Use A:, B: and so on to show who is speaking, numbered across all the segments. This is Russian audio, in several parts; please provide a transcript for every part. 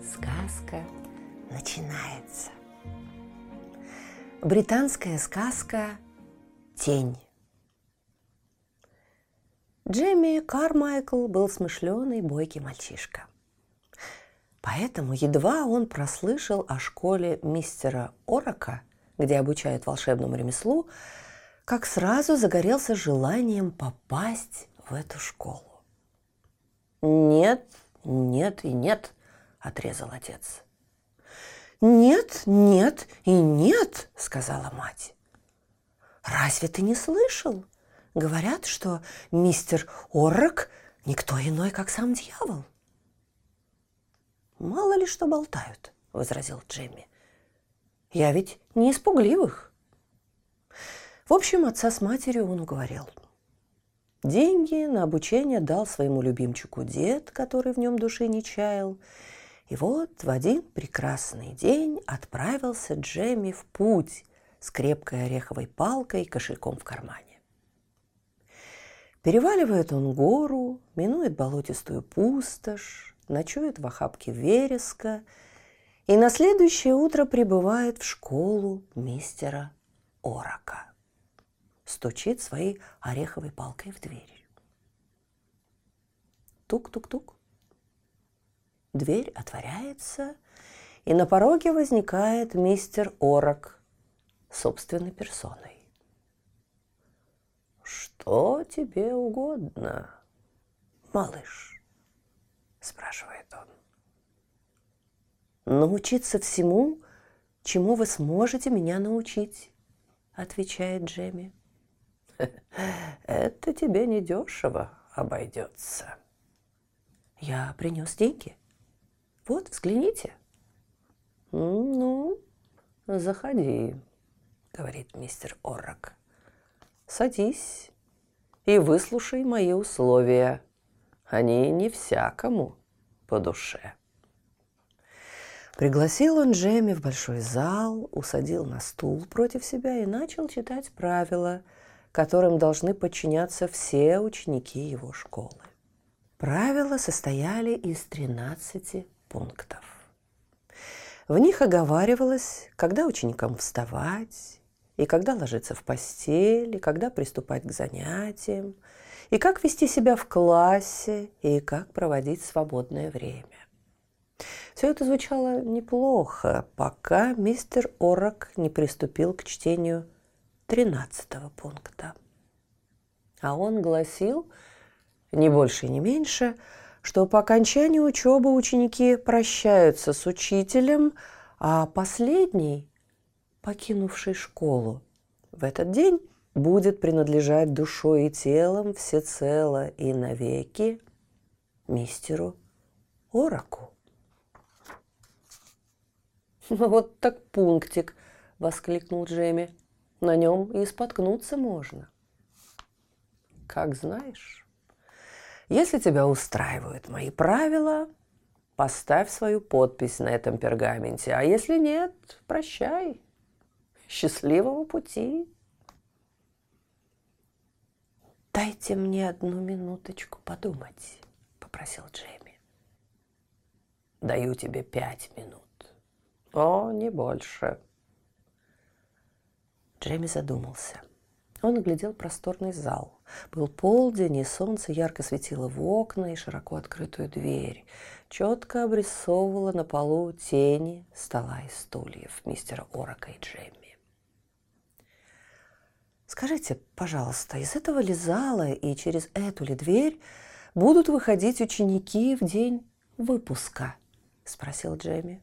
A: Сказка начинается. Британская сказка «Тень». Джемми Кармайкл был смышленый, бойкий мальчишка. Поэтому едва он прослышал о школе мистера Орока, где обучают волшебному ремеслу, как сразу загорелся желанием попасть в эту школу. «Нет, нет и нет», – отрезал отец. «Нет, нет и нет», – сказала мать. «Разве ты не слышал? Говорят, что мистер Оррок никто иной, как сам дьявол». «Мало ли что болтают», – возразил Джемми. «Я ведь не из пугливых». В общем, отца с матерью он уговорил – Деньги на обучение дал своему любимчику дед, который в нем души не чаял. И вот в один прекрасный день отправился Джемми в путь с крепкой ореховой палкой и кошельком в кармане. Переваливает он гору, минует болотистую пустошь, ночует в охапке вереска и на следующее утро прибывает в школу мистера Орока стучит своей ореховой палкой в дверь. Тук-тук-тук. Дверь отворяется, и на пороге возникает мистер Орок собственной персоной. «Что тебе угодно, малыш?» – спрашивает он. «Научиться всему, чему вы сможете меня научить», – отвечает Джемми. Это тебе недешево обойдется. Я принес деньги. Вот, взгляните. Ну, заходи, говорит мистер Оррок. Садись и выслушай мои условия. Они не всякому по душе. Пригласил он Джемми в большой зал, усадил на стул против себя и начал читать правила – которым должны подчиняться все ученики его школы. Правила состояли из 13 пунктов. В них оговаривалось, когда ученикам вставать, и когда ложиться в постель, и когда приступать к занятиям, и как вести себя в классе, и как проводить свободное время. Все это звучало неплохо, пока мистер Орок не приступил к чтению 13 пункта. А он гласил, не больше и не меньше, что по окончании учебы ученики прощаются с учителем, а последний, покинувший школу, в этот день будет принадлежать душой и телом всецело и навеки мистеру Ороку. «Вот так пунктик!» – воскликнул Джемми. На нем и споткнуться можно. Как знаешь. Если тебя устраивают мои правила, поставь свою подпись на этом пергаменте. А если нет, прощай. Счастливого пути. «Дайте мне одну минуточку подумать», — попросил Джейми. «Даю тебе пять минут». «О, не больше», Джейми задумался. Он глядел просторный зал. Был полдень, и солнце ярко светило в окна и широко открытую дверь. Четко обрисовывало на полу тени стола и стульев мистера Орока и Джемми. «Скажите, пожалуйста, из этого ли зала и через эту ли дверь будут выходить ученики в день выпуска?» – спросил Джемми.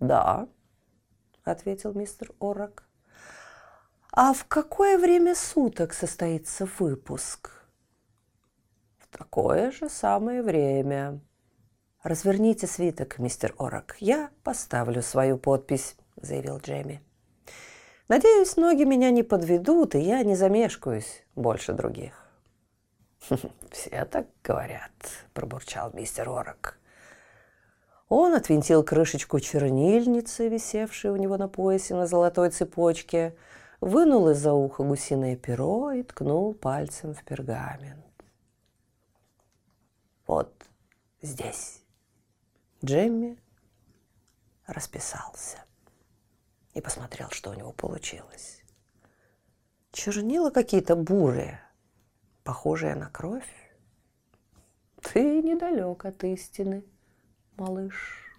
A: «Да», – ответил мистер Орок. А в какое время суток состоится выпуск? В такое же самое время. «Разверните свиток, мистер Орок. Я поставлю свою подпись», — заявил Джейми. «Надеюсь, ноги меня не подведут, и я не замешкаюсь больше других». «Все так говорят», — пробурчал мистер Орок. Он отвинтил крышечку чернильницы, висевшей у него на поясе на золотой цепочке, вынул из-за уха гусиное перо и ткнул пальцем в пергамент. «Вот здесь». Джемми расписался и посмотрел, что у него получилось. Чернила какие-то бурые, похожие на кровь. Ты недалек от истины, малыш,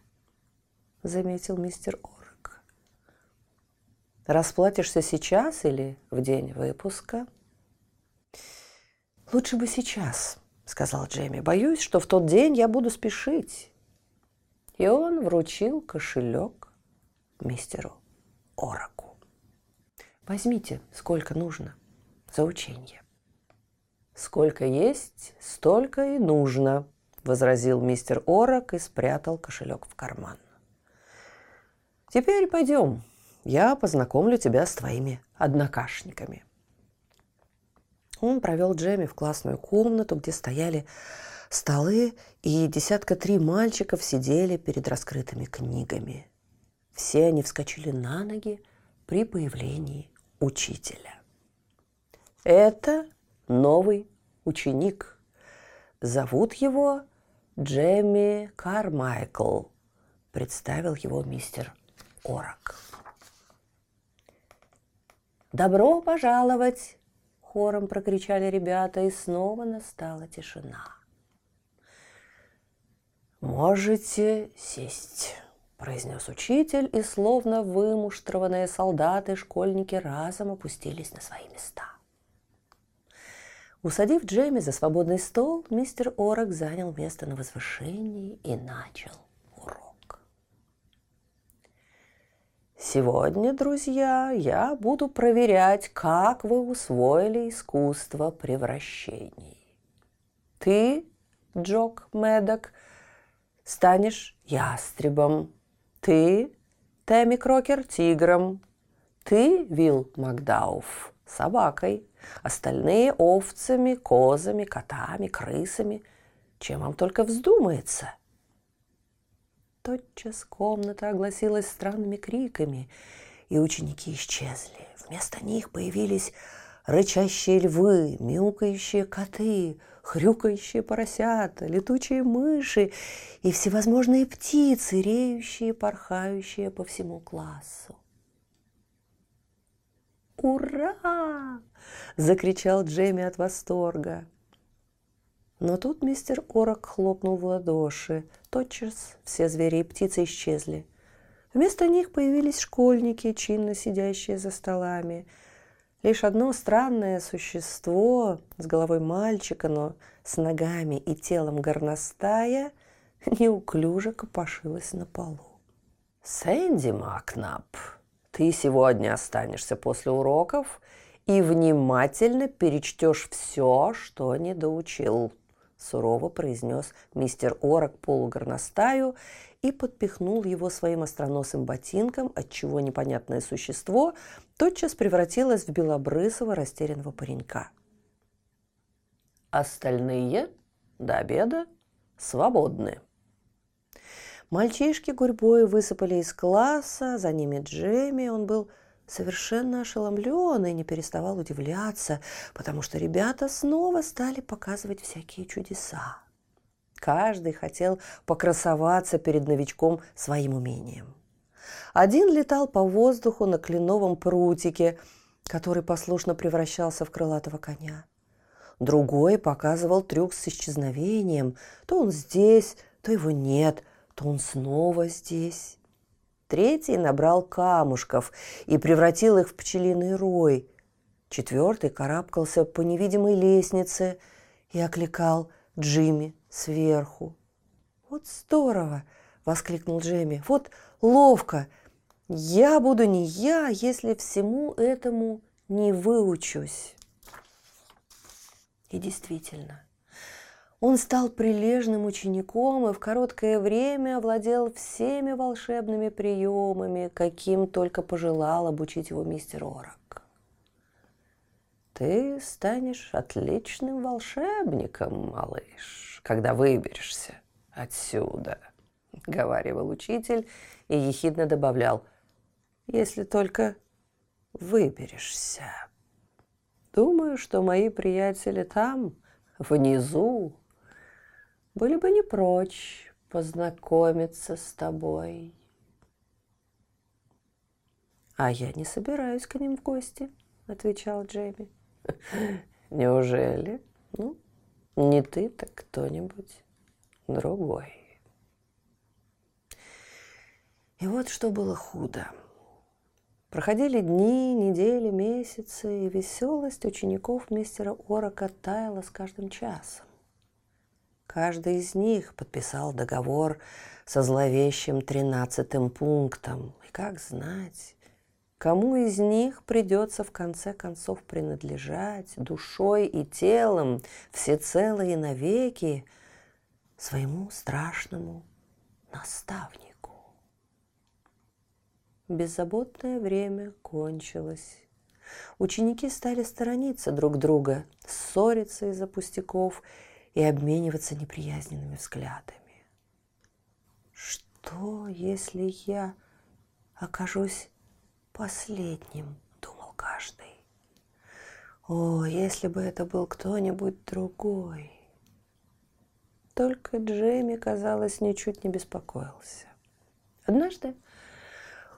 A: заметил мистер Орк. Расплатишься сейчас или в день выпуска? Лучше бы сейчас, сказал Джейми. Боюсь, что в тот день я буду спешить. И он вручил кошелек мистеру Ороку. Возьмите, сколько нужно за учение. Сколько есть, столько и нужно, возразил мистер Орок и спрятал кошелек в карман. Теперь пойдем, я познакомлю тебя с твоими однокашниками. Он провел Джемми в классную комнату, где стояли столы, и десятка три мальчиков сидели перед раскрытыми книгами. Все они вскочили на ноги при появлении учителя. Это новый ученик. Зовут его Джемми Кармайкл, представил его мистер Орак. «Добро пожаловать!» – хором прокричали ребята, и снова настала тишина. «Можете сесть», – произнес учитель, и словно вымуштрованные солдаты школьники разом опустились на свои места. Усадив Джейми за свободный стол, мистер Орок занял место на возвышении и начал Сегодня, друзья, я буду проверять, как вы усвоили искусство превращений. Ты, Джок Медок, станешь ястребом. Ты, Тэмми Крокер, тигром. Ты, Вилл Макдауф, собакой – остальные овцами, козами, котами, крысами, чем вам только вздумается. Тотчас комната огласилась странными криками, и ученики исчезли. Вместо них появились рычащие львы, мяукающие коты, хрюкающие поросята, летучие мыши и всевозможные птицы, реющие, порхающие по всему классу. «Ура!» – закричал Джейми от восторга. Но тут мистер Орок хлопнул в ладоши. Тотчас все звери и птицы исчезли. Вместо них появились школьники, чинно сидящие за столами. Лишь одно странное существо с головой мальчика, но с ногами и телом горностая неуклюже копошилось на полу. «Сэнди Макнап», ты сегодня останешься после уроков и внимательно перечтешь все, что не доучил», – сурово произнес мистер Орок полугорностаю и подпихнул его своим остроносым ботинком, отчего непонятное существо тотчас превратилось в белобрысого растерянного паренька. Остальные до обеда свободны. Мальчишки гурьбой высыпали из класса, за ними Джемми. Он был совершенно ошеломлен и не переставал удивляться, потому что ребята снова стали показывать всякие чудеса. Каждый хотел покрасоваться перед новичком своим умением. Один летал по воздуху на кленовом прутике, который послушно превращался в крылатого коня. Другой показывал трюк с исчезновением. То он здесь, то его нет – то он снова здесь. Третий набрал камушков и превратил их в пчелиный рой. Четвертый карабкался по невидимой лестнице и окликал Джимми сверху. «Вот здорово!» – воскликнул Джимми. «Вот ловко! Я буду не я, если всему этому не выучусь!» И действительно, Он стал прилежным учеником и в короткое время овладел всеми волшебными приемами, каким только пожелал обучить его мистер Орак. «Ты станешь отличным волшебником, малыш, когда выберешься отсюда», — говаривал учитель и ехидно добавлял, «если только выберешься. Думаю, что мои приятели там, внизу, были бы не прочь познакомиться с тобой. А я не собираюсь к ним в гости, отвечал Джейми. Неужели? Ну, не ты, так кто-нибудь другой. И вот что было худо. Проходили дни, недели, месяцы, и веселость учеников мистера Орока таяла с каждым часом. Каждый из них подписал договор со зловещим тринадцатым пунктом. И как знать, кому из них придется в конце концов принадлежать душой и телом всецело и навеки своему страшному наставнику. Беззаботное время кончилось. Ученики стали сторониться друг друга, ссориться из-за пустяков – и обмениваться неприязненными взглядами. Что, если я окажусь последним, думал каждый. О, если бы это был кто-нибудь другой. Только Джейми, казалось, ничуть не беспокоился. Однажды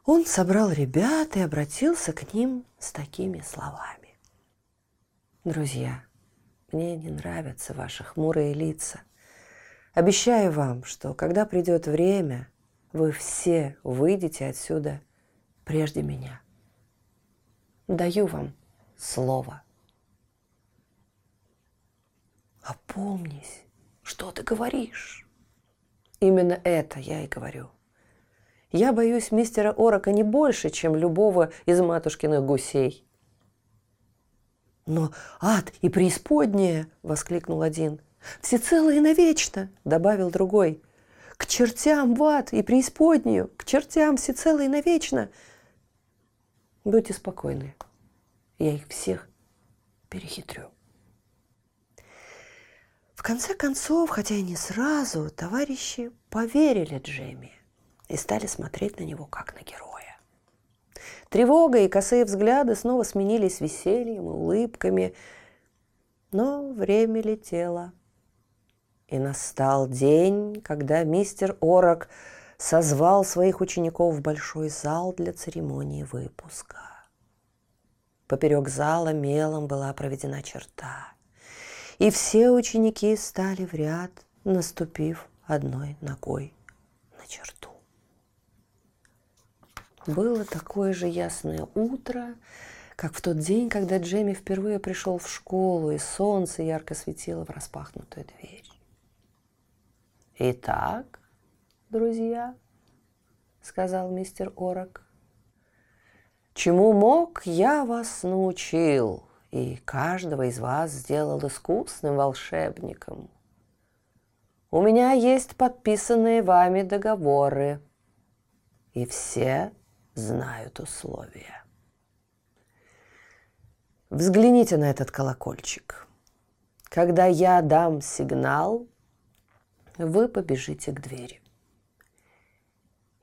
A: он собрал ребят и обратился к ним с такими словами. Друзья, мне не нравятся ваши хмурые лица. Обещаю вам, что когда придет время, вы все выйдете отсюда прежде меня. Даю вам слово. Опомнись, что ты говоришь? Именно это я и говорю. Я боюсь мистера Орока не больше, чем любого из матушкиных гусей. «Но ад и преисподняя!» – воскликнул один. «Всецело и навечно!» – добавил другой. «К чертям в ад и преисподнюю! К чертям всецело и навечно!» Будьте спокойны, я их всех перехитрю. В конце концов, хотя и не сразу, товарищи поверили Джемми и стали смотреть на него как на героя. Тревога и косые взгляды снова сменились весельем и улыбками. Но время летело. И настал день, когда мистер Орок созвал своих учеников в большой зал для церемонии выпуска. Поперек зала мелом была проведена черта, и все ученики стали в ряд, наступив одной ногой на черту. Было такое же ясное утро, как в тот день, когда Джемми впервые пришел в школу, и солнце ярко светило в распахнутую дверь. «Итак, друзья», — сказал мистер Орок, — «чему мог, я вас научил, и каждого из вас сделал искусным волшебником. У меня есть подписанные вами договоры, и все знают условия. Взгляните на этот колокольчик. Когда я дам сигнал, вы побежите к двери.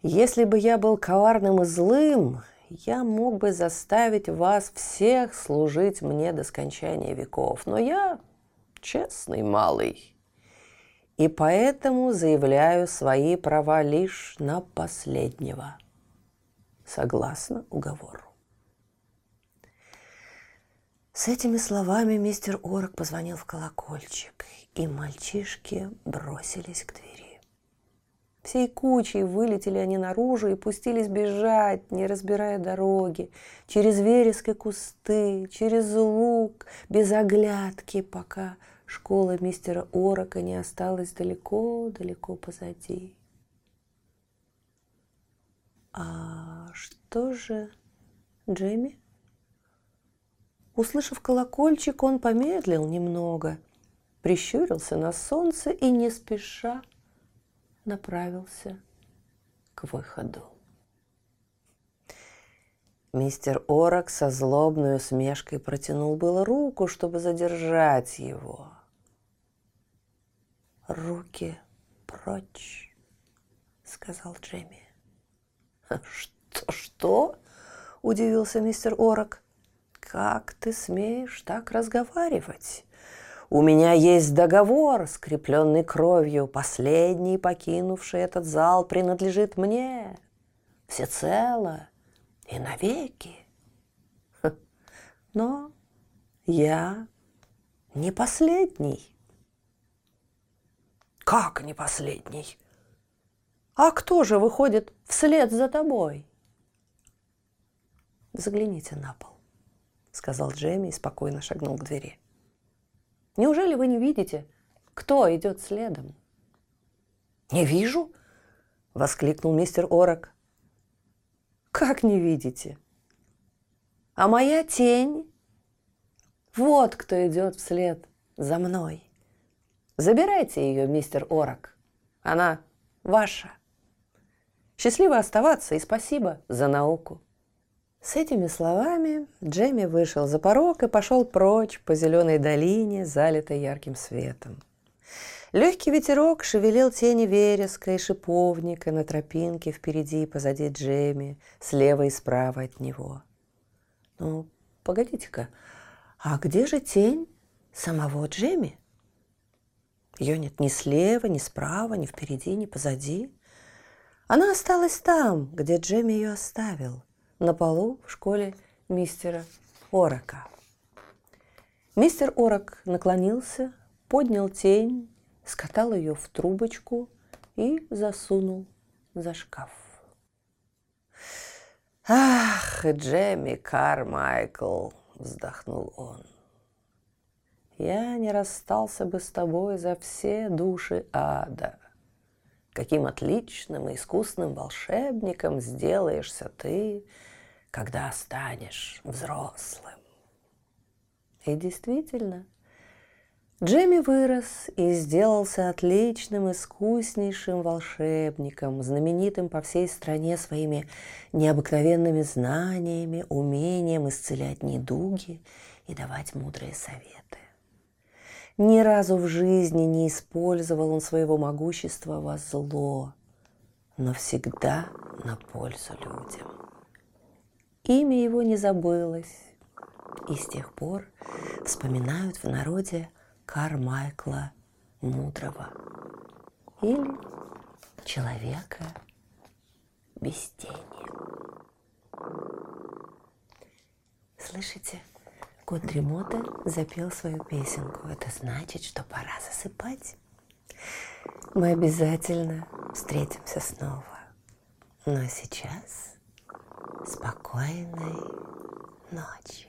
A: Если бы я был коварным и злым, я мог бы заставить вас всех служить мне до скончания веков. Но я честный малый. И поэтому заявляю свои права лишь на последнего – согласно уговору. С этими словами мистер Орок позвонил в колокольчик, и мальчишки бросились к двери. Всей кучей вылетели они наружу и пустились бежать, не разбирая дороги, через вереск и кусты, через луг, без оглядки, пока школа мистера Орока не осталась далеко-далеко позади. А что же Джейми? Услышав колокольчик, он помедлил немного прищурился на солнце и не спеша направился к выходу. Мистер Орок со злобной усмешкой протянул было руку, чтобы задержать его. «Руки прочь», — сказал Джемми. «Что, что?» — удивился мистер Орок. «Как ты смеешь так разговаривать? У меня есть договор, скрепленный кровью. Последний, покинувший этот зал, принадлежит мне. Всецело и навеки. Но я не последний. Как не последний? А кто же выходит вслед за тобой? Загляните на пол, сказал Джемми и спокойно шагнул к двери. Неужели вы не видите, кто идет следом? Не вижу, воскликнул мистер Орок. Как не видите? А моя тень? Вот кто идет вслед за мной. Забирайте ее, мистер Орок. Она ваша. Счастливо оставаться и спасибо за науку. С этими словами Джемми вышел за порог и пошел прочь по зеленой долине, залитой ярким светом. Легкий ветерок шевелил тени вереска и шиповника на тропинке впереди и позади Джейми, слева и справа от него. Ну, погодите-ка, а где же тень самого Джейми? Ее нет ни слева, ни справа, ни впереди, ни позади. Она осталась там, где Джейми ее оставил, на полу в школе мистера Орока. Мистер Орок наклонился, поднял тень скатал ее в трубочку и засунул за шкаф. «Ах, Джемми Кармайкл!» – вздохнул он. «Я не расстался бы с тобой за все души ада. Каким отличным и искусным волшебником сделаешься ты, когда станешь взрослым!» И действительно – Джемми вырос и сделался отличным, искуснейшим волшебником, знаменитым по всей стране своими необыкновенными знаниями, умением исцелять недуги и давать мудрые советы. Ни разу в жизни не использовал он своего могущества во зло, но всегда на пользу людям. Имя его не забылось, и с тех пор вспоминают в народе Кармайкла Мудрого или человека без тени. Слышите, кот Дремота запел свою песенку. Это значит, что пора засыпать. Мы обязательно встретимся снова. Но сейчас спокойной ночи.